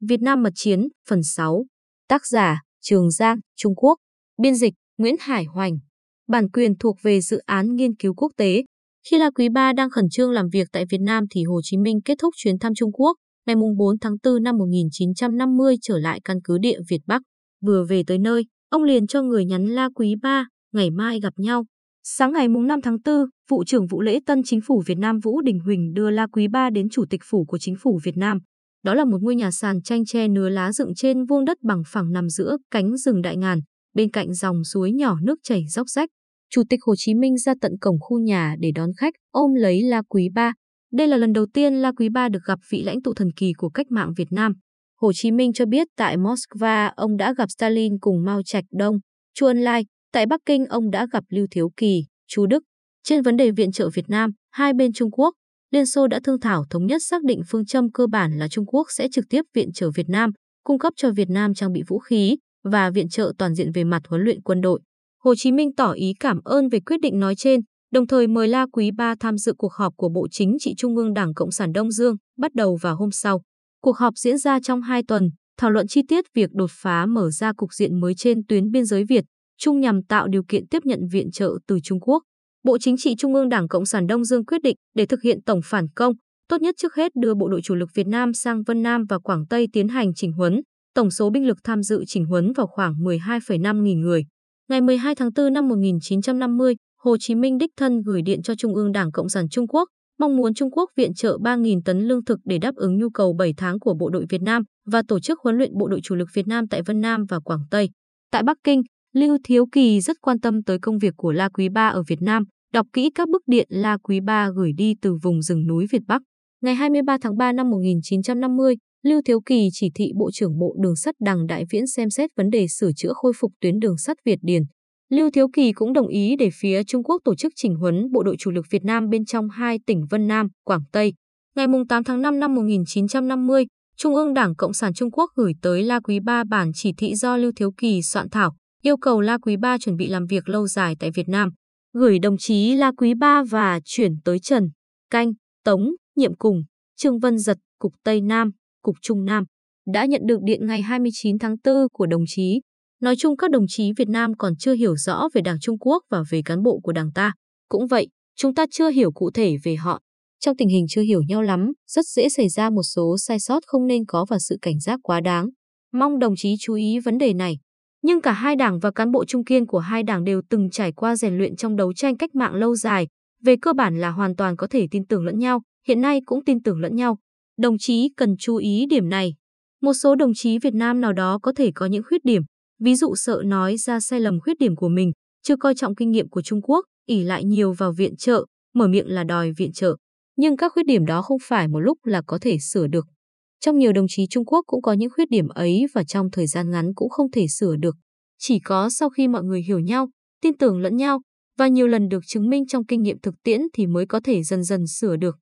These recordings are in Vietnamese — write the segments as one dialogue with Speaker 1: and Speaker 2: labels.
Speaker 1: Việt Nam Mật Chiến, phần 6. Tác giả, Trường Giang, Trung Quốc. Biên dịch, Nguyễn Hải Hoành. Bản quyền thuộc về dự án nghiên cứu quốc tế. Khi La Quý Ba đang khẩn trương làm việc tại Việt Nam thì Hồ Chí Minh kết thúc chuyến thăm Trung Quốc, ngày 4 tháng 4 năm 1950 trở lại căn cứ địa Việt Bắc. Vừa về tới nơi, ông liền cho người nhắn La Quý Ba, ngày mai gặp nhau. Sáng ngày 5 tháng 4, vụ trưởng vụ lễ tân chính phủ Việt Nam Vũ Đình Huỳnh đưa La Quý Ba đến chủ tịch phủ của chính phủ Việt Nam. Đó là một ngôi nhà sàn tranh tre nứa lá dựng trên vuông đất bằng phẳng nằm giữa cánh rừng đại ngàn, bên cạnh dòng suối nhỏ nước chảy róc rách. Chủ tịch Hồ Chí Minh ra tận cổng khu nhà để đón khách, ôm lấy La Quý Ba. Đây là lần đầu tiên La Quý Ba được gặp vị lãnh tụ thần kỳ của cách mạng Việt Nam. Hồ Chí Minh cho biết tại Moscow ông đã gặp Stalin cùng Mao Trạch Đông, Chu Ân Lai. Tại Bắc Kinh ông đã gặp Lưu Thiếu Kỳ, Chu Đức. Trên vấn đề viện trợ Việt Nam, hai bên Trung Quốc, Liên Xô đã thương thảo thống nhất xác định phương châm cơ bản là Trung Quốc sẽ trực tiếp viện trợ Việt Nam, cung cấp cho Việt Nam trang bị vũ khí và viện trợ toàn diện về mặt huấn luyện quân đội. Hồ Chí Minh tỏ ý cảm ơn về quyết định nói trên, đồng thời mời La Quý Ba tham dự cuộc họp của Bộ Chính trị Trung ương Đảng Cộng sản Đông Dương, bắt đầu vào hôm sau. Cuộc họp diễn ra trong hai tuần, thảo luận chi tiết việc đột phá mở ra cục diện mới trên tuyến biên giới Việt, chung nhằm tạo điều kiện tiếp nhận viện trợ từ Trung Quốc. Bộ Chính trị Trung ương Đảng Cộng sản Đông Dương quyết định để thực hiện tổng phản công, tốt nhất trước hết đưa bộ đội chủ lực Việt Nam sang Vân Nam và Quảng Tây tiến hành chỉnh huấn. Tổng số binh lực tham dự chỉnh huấn vào khoảng 12,5 nghìn người. Ngày 12 tháng 4 năm 1950, Hồ Chí Minh đích thân gửi điện cho Trung ương Đảng Cộng sản Trung Quốc, mong muốn Trung Quốc viện trợ 3.000 tấn lương thực để đáp ứng nhu cầu 7 tháng của bộ đội Việt Nam và tổ chức huấn luyện bộ đội chủ lực Việt Nam tại Vân Nam và Quảng Tây. Tại Bắc Kinh, Lưu Thiếu Kỳ rất quan tâm tới công việc của La Quý Ba ở Việt Nam, đọc kỹ các bức điện La Quý Ba gửi đi từ vùng rừng núi Việt Bắc. Ngày 23 tháng 3 năm 1950, Lưu Thiếu Kỳ chỉ thị Bộ trưởng Bộ Đường sắt Đằng Đại Viễn xem xét vấn đề sửa chữa khôi phục tuyến đường sắt Việt Điền. Lưu Thiếu Kỳ cũng đồng ý để phía Trung Quốc tổ chức chỉnh huấn bộ đội chủ lực Việt Nam bên trong hai tỉnh Vân Nam, Quảng Tây. Ngày 8 tháng 5 năm 1950, Trung ương Đảng Cộng sản Trung Quốc gửi tới La Quý Ba bản chỉ thị do Lưu Thiếu Kỳ soạn thảo, yêu cầu La Quý Ba chuẩn bị làm việc lâu dài tại Việt Nam, gửi đồng chí La Quý Ba và chuyển tới Trần, Canh, Tống, Nhiệm Cùng, Trương Vân Giật, Cục Tây Nam, Cục Trung Nam, đã nhận được điện ngày 29 tháng 4 của đồng chí. Nói chung các đồng chí Việt Nam còn chưa hiểu rõ về Đảng Trung Quốc và về cán bộ của Đảng ta. Cũng vậy, chúng ta chưa hiểu cụ thể về họ. Trong tình hình chưa hiểu nhau lắm, rất dễ xảy ra một số sai sót không nên có và sự cảnh giác quá đáng. Mong đồng chí chú ý vấn đề này. Nhưng cả hai đảng và cán bộ trung kiên của hai đảng đều từng trải qua rèn luyện trong đấu tranh cách mạng lâu dài, về cơ bản là hoàn toàn có thể tin tưởng lẫn nhau, hiện nay cũng tin tưởng lẫn nhau. Đồng chí cần chú ý điểm này. Một số đồng chí Việt Nam nào đó có thể có những khuyết điểm, ví dụ sợ nói ra sai lầm khuyết điểm của mình, chưa coi trọng kinh nghiệm của Trung Quốc, ỉ lại nhiều vào viện trợ, mở miệng là đòi viện trợ. Nhưng các khuyết điểm đó không phải một lúc là có thể sửa được. Trong nhiều đồng chí Trung Quốc cũng có những khuyết điểm ấy và trong thời gian ngắn cũng không thể sửa được. Chỉ có sau khi mọi người hiểu nhau, tin tưởng lẫn nhau và nhiều lần được chứng minh trong kinh nghiệm thực tiễn thì mới có thể dần dần sửa được.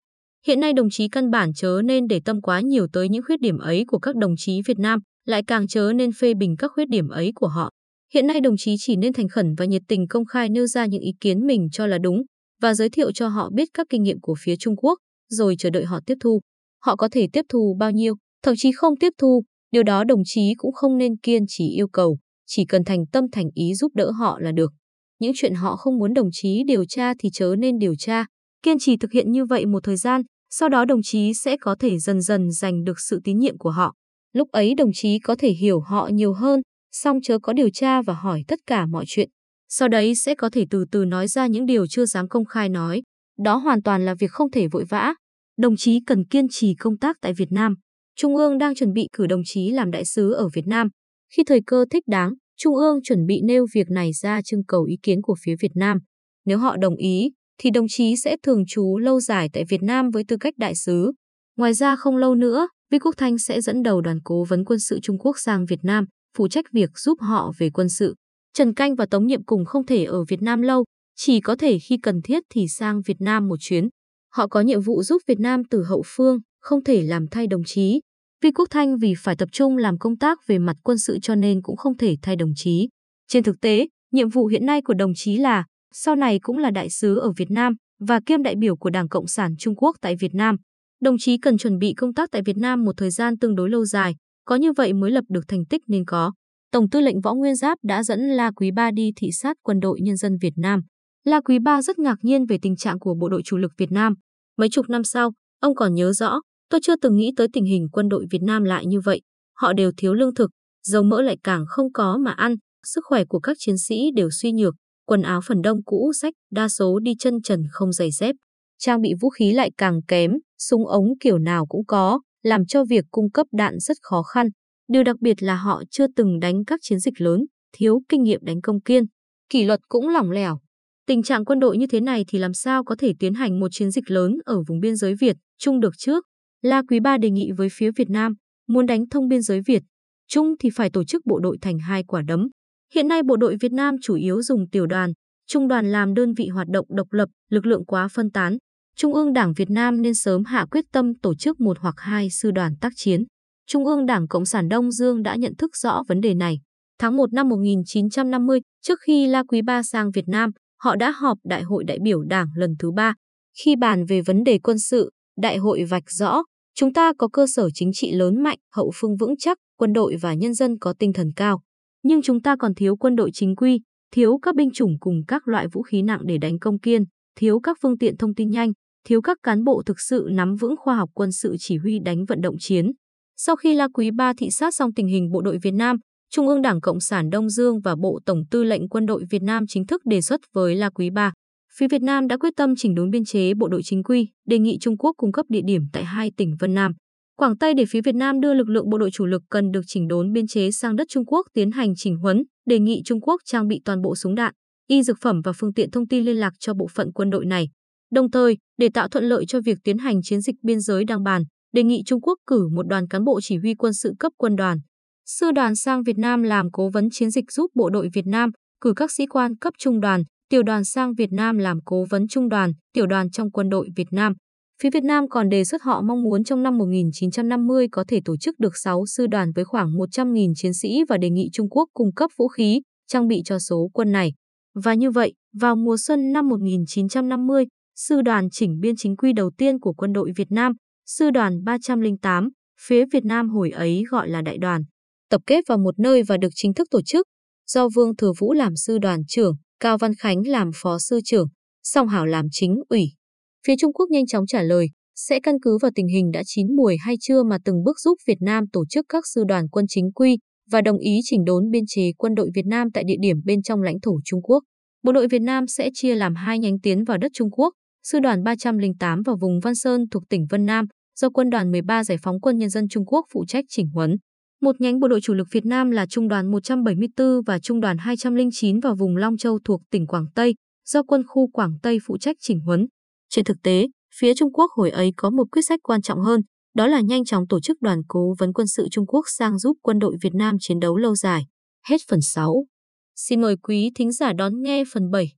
Speaker 1: Hiện nay đồng chí căn bản chớ nên để tâm quá nhiều tới những khuyết điểm ấy của các đồng chí Việt Nam, lại càng chớ nên phê bình các khuyết điểm ấy của họ. Hiện nay đồng chí chỉ nên thành khẩn và nhiệt tình công khai nêu ra những ý kiến mình cho là đúng và giới thiệu cho họ biết các kinh nghiệm của phía Trung Quốc, rồi chờ đợi họ tiếp thu. Họ có thể tiếp thu bao nhiêu, thậm chí không tiếp thu, điều đó đồng chí cũng không nên kiên trì yêu cầu, chỉ cần thành tâm thành ý giúp đỡ họ là được. Những chuyện họ không muốn đồng chí điều tra thì chớ nên điều tra, kiên trì thực hiện như vậy một thời gian, sau đó đồng chí sẽ có thể dần dần giành được sự tín nhiệm của họ. Lúc ấy đồng chí có thể hiểu họ nhiều hơn, song chớ có điều tra và hỏi tất cả mọi chuyện. Sau đấy sẽ có thể từ từ nói ra những điều chưa dám công khai nói. Đó hoàn toàn là việc không thể vội vã. Đồng chí cần kiên trì công tác tại Việt Nam. Trung ương đang chuẩn bị cử đồng chí làm đại sứ ở Việt Nam. Khi thời cơ thích đáng, Trung ương chuẩn bị nêu việc này ra trưng cầu ý kiến của phía Việt Nam. Nếu họ đồng ý, thì đồng chí sẽ thường trú lâu dài tại Việt Nam với tư cách đại sứ. Ngoài ra không lâu nữa, Vi Quốc Thanh sẽ dẫn đầu đoàn cố vấn quân sự Trung Quốc sang Việt Nam, phụ trách việc giúp họ về quân sự. Trần Canh và Tống Nhiệm cùng không thể ở Việt Nam lâu, chỉ có thể khi cần thiết thì sang Việt Nam một chuyến. Họ có nhiệm vụ giúp Việt Nam từ hậu phương, không thể làm thay đồng chí. Vi Quốc Thanh vì phải tập trung làm công tác về mặt quân sự cho nên cũng không thể thay đồng chí. Trên thực tế, nhiệm vụ hiện nay của đồng chí là sau này cũng là đại sứ ở Việt Nam và kiêm đại biểu của Đảng Cộng sản Trung Quốc tại Việt Nam. Đồng chí cần chuẩn bị công tác tại Việt Nam một thời gian tương đối lâu dài, có như vậy mới lập được thành tích nên có. Tổng tư lệnh Võ Nguyên Giáp đã dẫn La Quý Ba đi thị sát quân đội nhân dân Việt Nam. La Quý Ba rất ngạc nhiên về tình trạng của bộ đội chủ lực Việt Nam. Mấy chục năm sau, ông còn nhớ rõ, tôi chưa từng nghĩ tới tình hình quân đội Việt Nam lại như vậy. Họ đều thiếu lương thực, dầu mỡ lại càng không có mà ăn, sức khỏe của các chiến sĩ đều suy nhược, quần áo phần đông cũ rách, đa số đi chân trần không giày dép. Trang bị vũ khí lại càng kém, súng ống kiểu nào cũng có, làm cho việc cung cấp đạn rất khó khăn. Điều đặc biệt là họ chưa từng đánh các chiến dịch lớn, thiếu kinh nghiệm đánh công kiên. Kỷ luật cũng lỏng lẻo. Tình trạng quân đội như thế này thì làm sao có thể tiến hành một chiến dịch lớn ở vùng biên giới Việt, Trung được trước? La Quý Ba đề nghị với phía Việt Nam, muốn đánh thông biên giới Việt, Trung thì phải tổ chức bộ đội thành hai quả đấm. Hiện nay bộ đội Việt Nam chủ yếu dùng tiểu đoàn, trung đoàn làm đơn vị hoạt động độc lập, lực lượng quá phân tán. Trung ương Đảng Việt Nam nên sớm hạ quyết tâm tổ chức một hoặc hai sư đoàn tác chiến. Trung ương Đảng Cộng sản Đông Dương đã nhận thức rõ vấn đề này. Tháng 1 năm 1950, trước khi La Quý Ba sang Việt Nam, họ đã họp Đại hội đại biểu Đảng lần thứ ba. Khi bàn về vấn đề quân sự, Đại hội vạch rõ, chúng ta có cơ sở chính trị lớn mạnh, hậu phương vững chắc, quân đội và nhân dân có tinh thần cao. Nhưng chúng ta còn thiếu quân đội chính quy, thiếu các binh chủng cùng các loại vũ khí nặng để đánh công kiên, thiếu các phương tiện thông tin nhanh, thiếu các cán bộ thực sự nắm vững khoa học quân sự chỉ huy đánh vận động chiến. Sau khi La Quý Ba thị sát xong tình hình bộ đội Việt Nam, Trung ương Đảng Cộng sản Đông Dương và Bộ Tổng tư lệnh Quân đội Việt Nam chính thức đề xuất với La Quý Ba. Phía Việt Nam đã quyết tâm chỉnh đốn biên chế bộ đội chính quy, đề nghị Trung Quốc cung cấp địa điểm tại hai tỉnh Vân Nam. Quảng Tây để phía Việt Nam đưa lực lượng bộ đội chủ lực cần được chỉnh đốn biên chế sang đất Trung Quốc tiến hành chỉnh huấn, đề nghị Trung Quốc trang bị toàn bộ súng đạn, y dược phẩm và phương tiện thông tin liên lạc cho bộ phận quân đội này. Đồng thời, để tạo thuận lợi cho việc tiến hành chiến dịch biên giới đang bàn, đề nghị Trung Quốc cử một đoàn cán bộ chỉ huy quân sự cấp quân đoàn. Sư đoàn sang Việt Nam làm cố vấn chiến dịch giúp bộ đội Việt Nam, cử các sĩ quan cấp trung đoàn, tiểu đoàn sang Việt Nam làm cố vấn trung đoàn, tiểu đoàn trong quân đội Việt Nam. Phía Việt Nam còn đề xuất họ mong muốn trong năm 1950 có thể tổ chức được 6 sư đoàn với khoảng 100.000 chiến sĩ và đề nghị Trung Quốc cung cấp vũ khí, trang bị cho số quân này. Và như vậy, vào mùa xuân năm 1950, sư đoàn chỉnh biên chính quy đầu tiên của quân đội Việt Nam, sư đoàn 308, phía Việt Nam hồi ấy gọi là đại đoàn, tập kết vào một nơi và được chính thức tổ chức, do Vương Thừa Vũ làm sư đoàn trưởng, Cao Văn Khánh làm phó sư trưởng, Song Hảo làm chính ủy. Phía Trung Quốc nhanh chóng trả lời, sẽ căn cứ vào tình hình đã chín mùi hay chưa mà từng bước giúp Việt Nam tổ chức các sư đoàn quân chính quy và đồng ý chỉnh đốn biên chế quân đội Việt Nam tại địa điểm bên trong lãnh thổ Trung Quốc. Bộ đội Việt Nam sẽ chia làm hai nhánh tiến vào đất Trung Quốc, sư đoàn 308 vào vùng Văn Sơn thuộc tỉnh Vân Nam, do quân đoàn 13 Giải phóng quân nhân dân Trung Quốc phụ trách chỉnh huấn. Một nhánh bộ đội chủ lực Việt Nam là Trung đoàn 174 và Trung đoàn 209 vào vùng Long Châu thuộc tỉnh Quảng Tây, do quân khu Quảng Tây phụ trách chỉnh huấn. Trên thực tế, phía Trung Quốc hồi ấy có một quyết sách quan trọng hơn, đó là nhanh chóng tổ chức đoàn cố vấn quân sự Trung Quốc sang giúp quân đội Việt Nam chiến đấu lâu dài. Hết phần 6. Xin mời quý thính giả đón nghe phần 7.